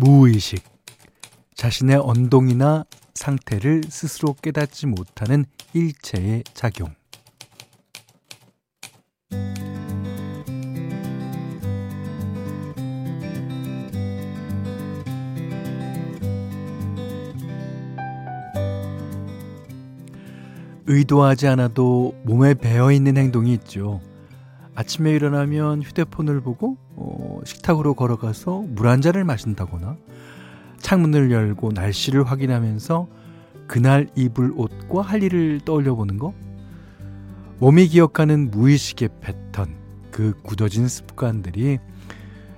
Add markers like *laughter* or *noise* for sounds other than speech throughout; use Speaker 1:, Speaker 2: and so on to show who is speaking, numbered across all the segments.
Speaker 1: 무의식. 자신의 언동이나 상태를 스스로 깨닫지 못하는 일체의 작용. 의도하지 않아도 몸에 배어 있는 행동이 있죠. 아침에 일어나면 휴대폰을 보고 어, 식탁으로 걸어가서 물 한 잔을 마신다거나 창문을 열고 날씨를 확인하면서 그날 입을 옷과 할 일을 떠올려 보는 거. 몸이 기억하는 무의식의 패턴, 그 굳어진 습관들이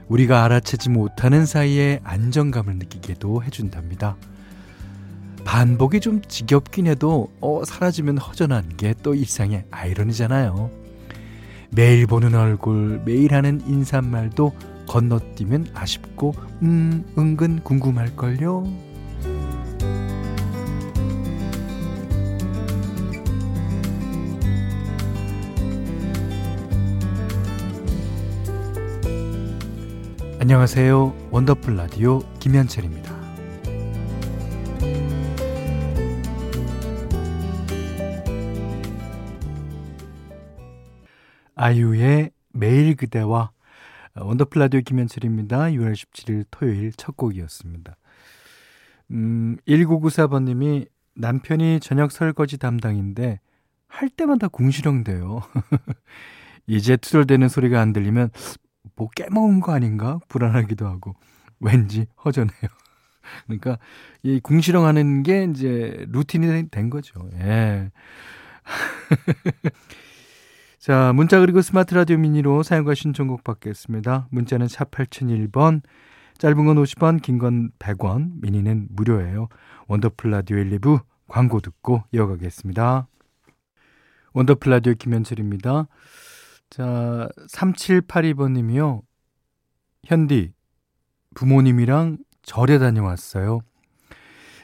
Speaker 1: 우리가 알아채지 못하는 사이에 안정감을 느끼게도 해준답니다. 반복이 좀 지겹긴 해도 어, 사라지면 허전한 게 또 일상의 아이러니잖아요. 매일 보는 얼굴, 매일 하는 인사말도 건너뛰면 아쉽고 음 은근 궁금할걸요. 안녕하세요. 원더풀 라디오 김현철입니다. 아이유의 매일 그대와 원더풀 라디오 김현철입니다. 6월 17일 토요일 첫 곡이었습니다. 음, 1994번님이 남편이 저녁 설거지 담당인데 할 때마다 궁시렁대요. *laughs* 이제 투덜대는 소리가 안 들리면 뭐 깨먹은 거 아닌가 불안하기도 하고 왠지 허전해요. *laughs* 그러니까 이 궁시렁하는 게 이제 루틴이 된 거죠. 예. *laughs* 자, 문자 그리고 스마트 라디오 미니로 사연과 신청곡 받겠습니다. 문자는 샵 8001번, 짧은 건 50원, 긴 건 100원, 미니는 무료예요. 원더풀 라디오 1, 2부 광고 듣고 이어가겠습니다. 원더풀 라디오 김현철입니다. 자, 3782번 님이요. 현디, 부모님이랑 절에 다녀왔어요.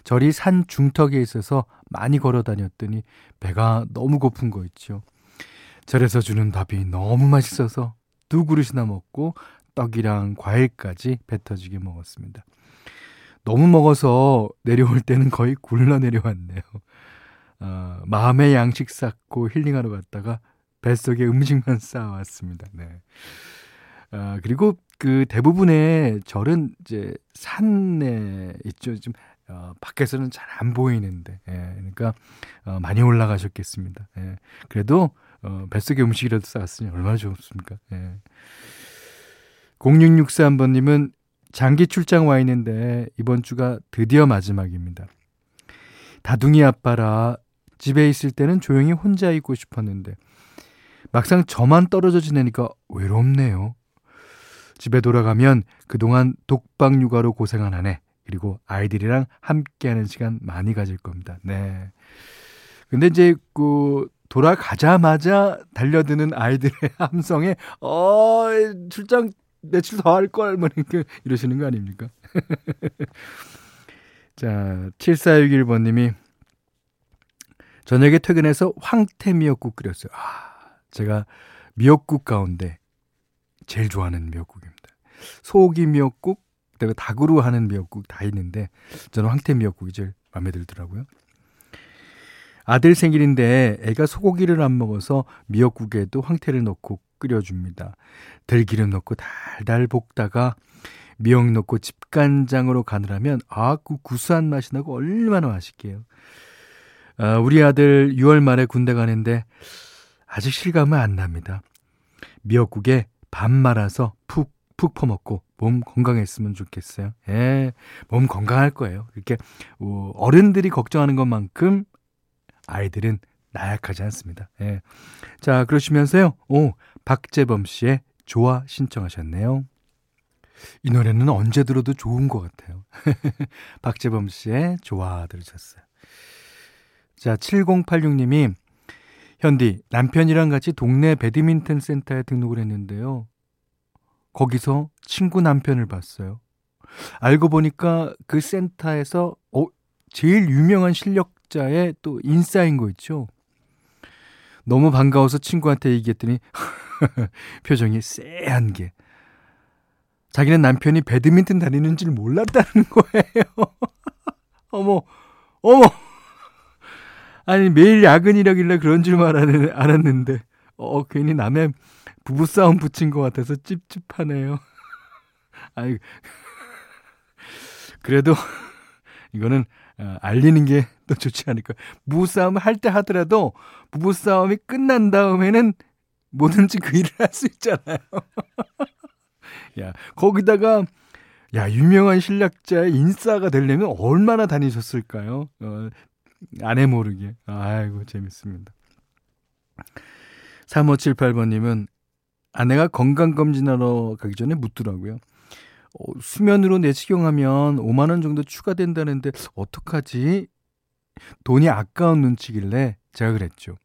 Speaker 1: 절이 산 중턱에 있어서 많이 걸어 다녔더니 배가 너무 고픈 거 있죠. 절에서 주는 밥이 너무 맛있어서 두 그릇이나 먹고 떡이랑 과일까지 배 터지게 먹었습니다. 너무 먹어서 내려올 때는 거의 굴러 내려왔네요. 어, 마음의 양식 쌓고 힐링하러 갔다가 뱃속에 음식만 쌓아왔습니다. 네. 아, 그리고 그 대부분의 절은 이제 산에 있죠. 좀 어, 밖에서는 잘 안 보이는데, 예, 그러니까 어, 많이 올라가셨겠습니다. 예, 그래도 어, 뱃속에 음식이라도 쌓았으니 얼마나 좋습니까? 예. 0663번님은 장기 출장 와 있는데 이번 주가 드디어 마지막입니다. 다둥이 아빠라 집에 있을 때는 조용히 혼자 있고 싶었는데 막상 저만 떨어져 지내니까 외롭네요. 집에 돌아가면 그동안 독박 육아로 고생한 아내 그리고 아이들이랑 함께하는 시간 많이 가질 겁니다. 네. 근데 이제 그 돌아가자마자 달려드는 아이들의 *laughs* 함성에 어 출장 며칠 더 할 걸 뭐 이러시는 거 아닙니까? *laughs* 자 7461번 님이 저녁에 퇴근해서 황태 미역국 끓였어요. 아, 제가 미역국 가운데 제일 좋아하는 미역국입니다. 소고기 미역국, 그다음에 닭으로 하는 미역국 다 있는데 저는 황태 미역국이 제일 마음에 들더라고요. 아들 생일인데 애가 소고기를 안 먹어서 미역국에도 황태를 넣고 끓여줍니다. 들기름 넣고 달달 볶다가 미역 넣고 집간장으로 간을 하면 아, 그 구수한 맛이 나고 얼마나 맛있게요. 아, 우리 아들 6월 말에 군대 가는데 아직 실감은 안 납니다. 미역국에 밥 말아서 푹 푹 퍼먹고 몸 건강했으면 좋겠어요. 예, 몸 건강할 거예요. 이렇게 어, 어른들이 걱정하는 것만큼 아이들은 나약하지 않습니다. 예. 자, 그러시면서요. 오, 박재범 씨의 좋아 신청하셨네요. 이 노래는 언제 들어도 좋은 것 같아요. *laughs* 박재범 씨의 좋아 들으셨어요. 자, 7086님이 현디, 남편이랑 같이 동네 배드민턴 센터에 등록을 했는데요. 거기서 친구 남편을 봤어요. 알고 보니까 그 센터에서 어, 제일 유명한 실력 자의 또 인싸인 거 있죠. 너무 반가워서 친구한테 얘기했더니 *laughs* 표정이 쎄한 게 자기는 남편이 배드민턴 다니는 줄 몰랐다는 거예요. *laughs* 어머, 어머! 아니, 매일 야근이라길래 그런 줄만 알았는데, 어, 괜히 남의 부부싸움 붙인 것 같아서 찝찝하네요. *laughs* 아이, 그래도, 이거는, 어, 알리는 게 더 좋지 않을까. 부부싸움 할때 하더라도, 부부싸움이 끝난 다음에는 뭐든지 그 일을 할 수 있잖아요. *laughs* 야, 거기다가, 야, 유명한 신략자의 인싸가 되려면 얼마나 다니셨을까요? 어, 아내 모르게. 아이고, 재밌습니다. 3578번님은 아내가 건강검진하러 가기 전에 묻더라고요. 어, 수면으로 내시경하면 5만원 정도 추가된다는데, 어떡하지? 돈이 아까운 눈치길래 제가 그랬죠.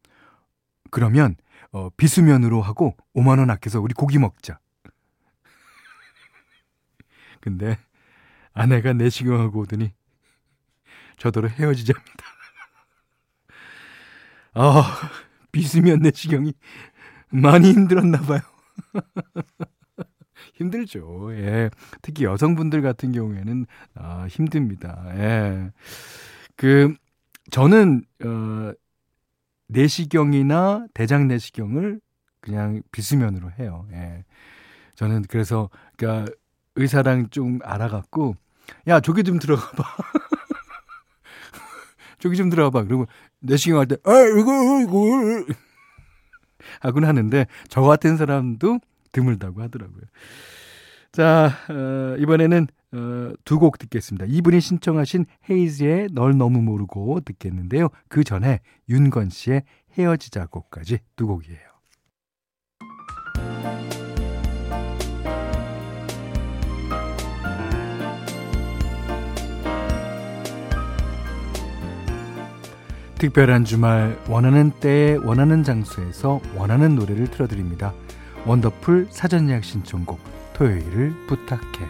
Speaker 1: 그러면, 어, 비수면으로 하고 5만 원 아껴서 우리 고기 먹자. *laughs* 근데 아내가 내시경하고 오더니 저더러 헤어지자입니다. *laughs* 아, 비수면 내시경이 많이 힘들었나 봐요. *laughs* 힘들죠. 예. 특히 여성분들 같은 경우에는 아, 힘듭니다. 예. 그 저는 어 내시경이나 대장 내시경을 그냥 비수면으로 해요. 예. 저는 그래서 그러니까 의사랑 좀 알아갖고 야 저기 좀 들어가 봐. 저기 *laughs* 좀 들어가 봐. 그리고 내시경 할 때 아 이거 이거 하곤 하는데 저 같은 사람도 드물다고 하더라고요. 자 어, 이번에는 어, 두 곡 듣겠습니다. 이분이 신청하신 헤이즈의 널 너무 모르고 듣겠는데요. 그 전에 윤건 씨의 헤어지자 곡까지 두 곡이에요. 특별한 주말 원하는 때에 원하는 장소에서 원하는 노래를 틀어드립니다. 원더풀 사전 예약 신청곡 토요일을 부탁해.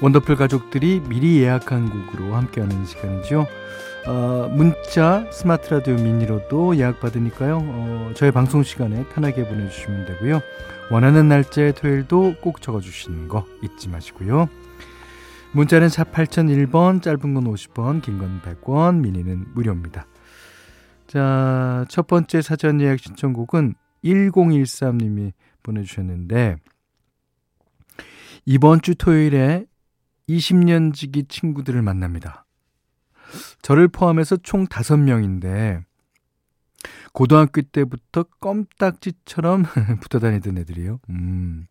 Speaker 1: 원더풀 가족들이 미리 예약한 곡으로 함께하는 시간이죠. 어, 문자, 스마트 라디오 미니로도 예약 받으니까요. 어, 저희 방송 시간에 편하게 보내주시면 되고요. 원하는 날짜의 토요일도 꼭 적어주시는 거 잊지 마시고요. 문자는 4 8001번, 짧은 건 50원, 긴 건 100원, 미니는 무료입니다. 자, 첫 번째 사전 예약 신청곡은 1013님이 보내주셨는데, 이번 주 토요일에 20년 지기 친구들을 만납니다. 저를 포함해서 총 5명인데 고등학교 때부터 껌딱지처럼 *laughs* 붙어 다니던 애들이요. 음.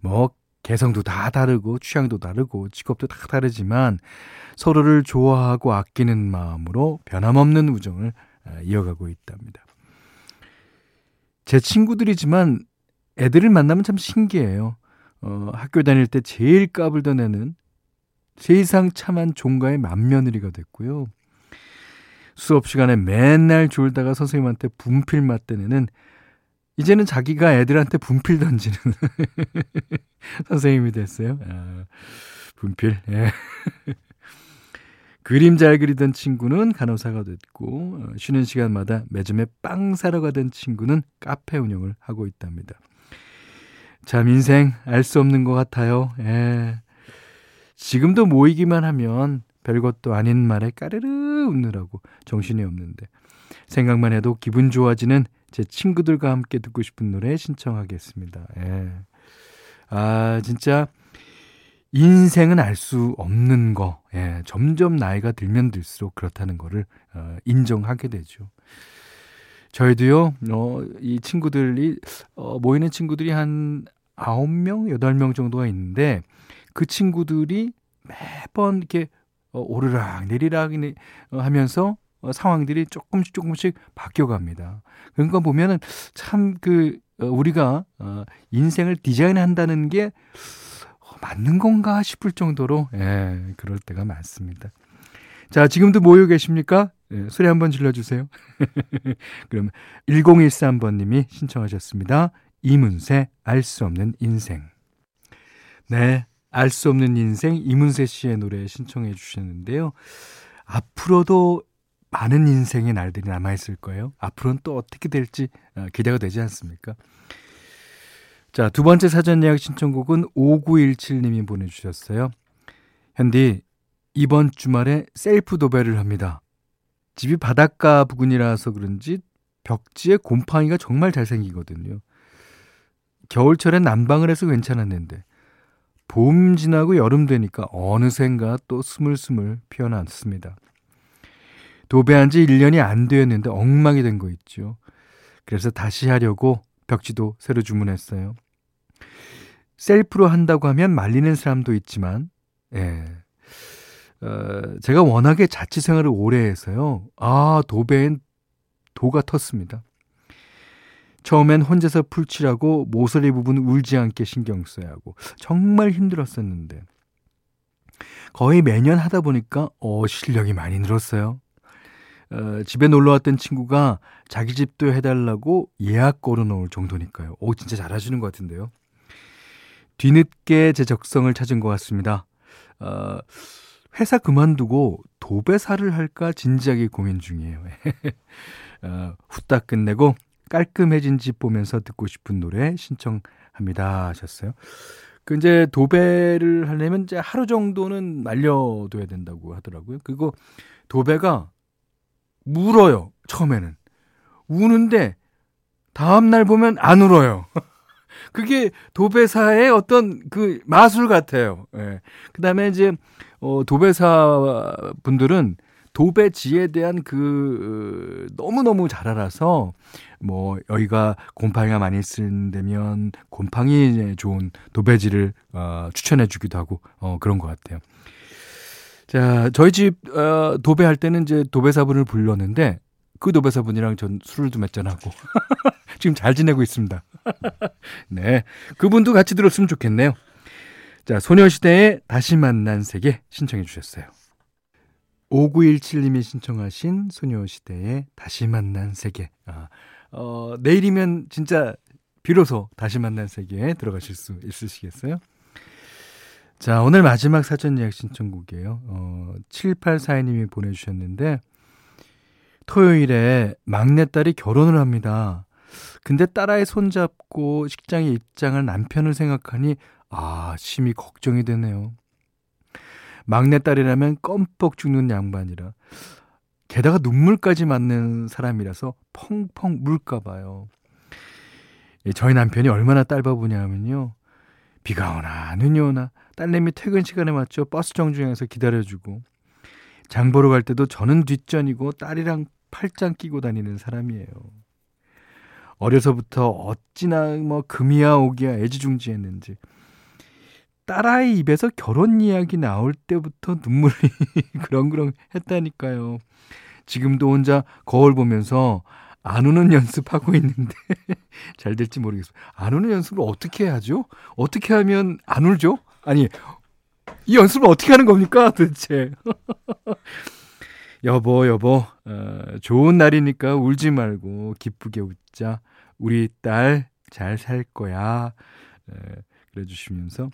Speaker 1: 뭐 개성도 다 다르고 취향도 다르고 직업도 다 다르지만 서로를 좋아하고 아끼는 마음으로 변함없는 우정을 아, 이어가고 있답니다. 제 친구들이지만 애들을 만나면 참 신기해요. 어, 학교 다닐 때 제일 까불던 애는 세상 참한 종가의 맏며느리가 됐고요. 수업 시간에 맨날 졸다가 선생님한테 분필 맞던 애는 이제는 자기가 애들한테 분필 던지는 *laughs* 선생님이 됐어요. 아, 분필. 예. *laughs* 그림 잘 그리던 친구는 간호사가 됐고 어, 쉬는 시간마다 매점에 빵 사러 가던 친구는 카페 운영을 하고 있답니다. 참 인생 알 수 없는 것 같아요. 예. 지금도 모이기만 하면 별것도 아닌 말에 까르르 웃느라고 정신이 없는데 생각만 해도 기분 좋아지는 제 친구들과 함께 듣고 싶은 노래 신청하겠습니다. 예. 아, 진짜 인생은 알 수 없는 거. 예. 점점 나이가 들면 들수록 그렇다는 거를 어, 인정하게 되죠. 저희도요, 어, 이 친구들이, 어, 모이는 친구들이 한 9명, 8명 정도가 있는데, 그 친구들이 매번 이렇게 어, 오르락 내리락 어, 하면서 어, 상황들이 조금씩 조금씩 바뀌어갑니다. 그러니까 보면은 참그 어, 우리가 어, 인생을 디자인한다는 게 어, 맞는 건가 싶을 정도로 예, 그럴 때가 많습니다. 자, 지금도 모여 계십니까? 예, 소리 한번 질러주세요. *laughs* 그럼 1013번님이 신청하셨습니다. 이문세 알 수 없는 인생. 네. 알 수 없는 인생 이문세 씨의 노래 신청해 주셨는데요. 앞으로도 많은 인생의 날들이 남아 있을 거예요. 앞으로는 또 어떻게 될지 어, 기대가 되지 않습니까? 자, 두 번째 사전 예약 신청곡은 5917님이 보내주셨어요. 현디, 이번 주말에 셀프 도배를 합니다. 집이 바닷가 부근이라서 그런지 벽지에 곰팡이가 정말 잘생기거든요. 겨울철엔 난방을 해서 괜찮았는데 봄 지나고 여름 되니까 어느샌가 또 스물스물 피어났습니다. 도배한 지 1년이 안 되었는데 엉망이 된 거 있죠. 그래서 다시 하려고 벽지도 새로 주문했어요. 셀프로 한다고 하면 말리는 사람도 있지만, 예. 어, 제가 워낙에 자취 생활을 오래 해서요. 아, 도배엔 도가 텄습니다. 처음엔 혼자서 풀칠하고 모서리 부분 울지 않게 신경 써야 하고 정말 힘들었었는데 거의 매년 하다 보니까 어 실력이 많이 늘었어요. 어, 집에 놀러 왔던 친구가 자기 집도 해달라고 예약 걸어놓을 정도니까요. 오 진짜 잘하시는 것 같은데요. 뒤늦게 제 적성을 찾은 것 같습니다. 어, 회사 그만두고 도배사를 할까 진지하게 고민 중이에요. *laughs* 어, 후딱 끝내고 깔끔해진 집 보면서 듣고 싶은 노래 신청합니다 하셨어요. 그 이제 도배를 하려면 이제 하루 정도는 말려둬야 된다고 하더라고요. 그리고 도배가 물어요. 처음에는 우는데 다음 날 보면 안 울어요. *laughs* 그게 도배사의 어떤 그 마술 같아요. 예. 그다음에 이제 어 도배사 분들은 도배지에 대한 그 너무너무 잘 알아서 뭐 여기가 곰팡이가 많이 쓰는데면 곰팡이 좋은 도배지를 어, 추천해 주기도 하고 어 그런 것 같아요. 자, 저희 집 어, 도배할 때는 이제 도배사분을 불렀는데 그 도배사분이랑 전 술을 좀 했잖아 하고 *laughs* 지금 잘 지내고 있습니다. *laughs* 네, 그분도 같이 들었으면 좋겠네요. 자, 소녀시대의 다시 만난 세계 신청해 주셨어요. 5917님이 신청하신 소녀시대의 다시 만난 세계. 아, 어, 내일이면 진짜 비로소 다시 만난 세계에 들어가실 수 있으시겠어요? 자, 오늘 마지막 사전 예약 신청곡이에요. 어, 7842님이 보내주셨는데, 토요일에 막내딸이 결혼을 합니다. 근데 딸아이 손잡고 식장에 입장할 남편을 생각하니, 아, 심히 걱정이 되네요. 막내딸이라면 껌뻑 죽는 양반이라. 게다가 눈물까지 맞는 사람이라서 펑펑 물까봐요. 예, 저희 남편이 얼마나 딸바보냐면요. 비가 오나 눈이 오나 딸내미 퇴근 시간에 맞춰 버스 정류장에서 기다려주고 장 보러 갈 때도 저는 뒷전이고 딸이랑 팔짱 끼고 다니는 사람이에요. 어려서부터 어찌나 뭐 금이야 오기야 애지중지했는지 딸아이 입에서 결혼 이야기 나올 때부터 눈물이 *laughs* 그렁그렁 했다니까요. 지금도 혼자 거울 보면서 안 우는 연습하고 있는데 *laughs* 잘 될지 모르겠어요. 안 우는 연습을 어떻게 하죠? 어떻게 하면 안 울죠? 아니 이 연습을 어떻게 하는 겁니까 도대체? *laughs* 여보 여보 어, 좋은 날이니까 울지 말고 기쁘게 웃자. 우리 딸 잘 살 거야. 에, 그래 주시면서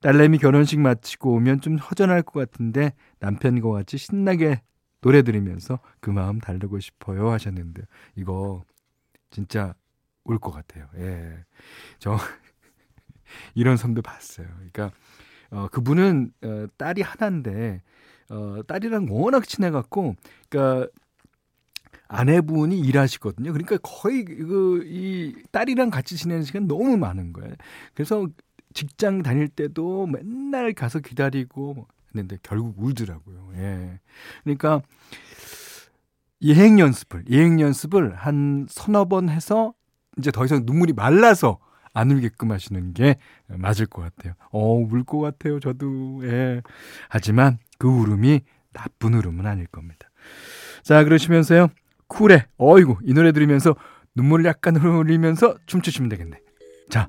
Speaker 1: 딸내미 결혼식 마치고 오면 좀 허전할 것 같은데 남편과 같이 신나게 노래 들으면서 그 마음 달래고 싶어요 하셨는데 이거 진짜 울것 같아요. 예. 저 *laughs* 이런 선배 봤어요. 그러니까 어 그분은 어 딸이 하나인데 어 딸이랑 워낙 친해 갖고 그러니까 아내분이 일하시거든요. 그러니까 거의 그 이 딸이랑 같이 지내는 시간 너무 많은 거예요. 그래서 직장 다닐 때도 맨날 가서 기다리고 했는데 결국 울더라고요. 예. 그러니까 예행 연습을 예행 연습을 한 서너 번 해서 이제 더 이상 눈물이 말라서 안 울게끔 하시는 게 맞을 것 같아요. 어, 울 것 같아요, 저도. 예. 하지만 그 울음이 나쁜 울음은 아닐 겁니다. 자, 그러시면서요. 쿨해. 어이구, 이 노래 들으면서 눈물 약간 흘리면서 춤추시면 되겠네. 자,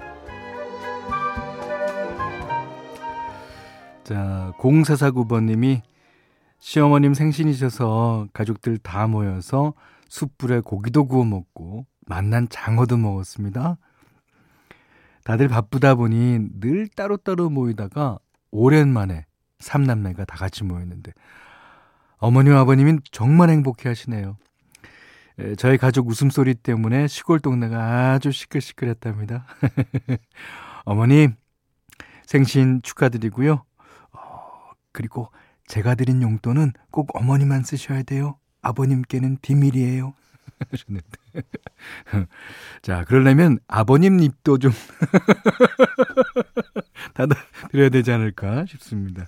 Speaker 1: 자, 0449번님이 시어머님 생신이셔서 가족들 다 모여서 숯불에 고기도 구워 먹고 만난 장어도 먹었습니다. 다들 바쁘다 보니 늘 따로따로 모이다가 오랜만에 삼남매가 다 같이 모였는데 어머니와 아버님이 정말 행복해 하시네요. 저희 가족 웃음소리 때문에 시골 동네가 아주 시끌시끌했답니다. *laughs* 어머님, 생신 축하드리고요. 어, 그리고 제가 드린 용돈은 꼭 어머니만 쓰셔야 돼요. 아버님께는 비밀이에요. *laughs* *laughs* 자, 그러려면 아버님 입도 좀 *laughs* 닫아 드려야 되지 않을까 싶습니다.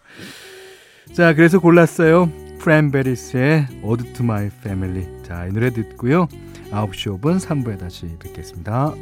Speaker 1: 자, 그래서 골랐어요. 프랜베리스의 Ode to My Family. 자, 이 노래 듣고요. 9시 5분 3부에 다시 뵙겠습니다.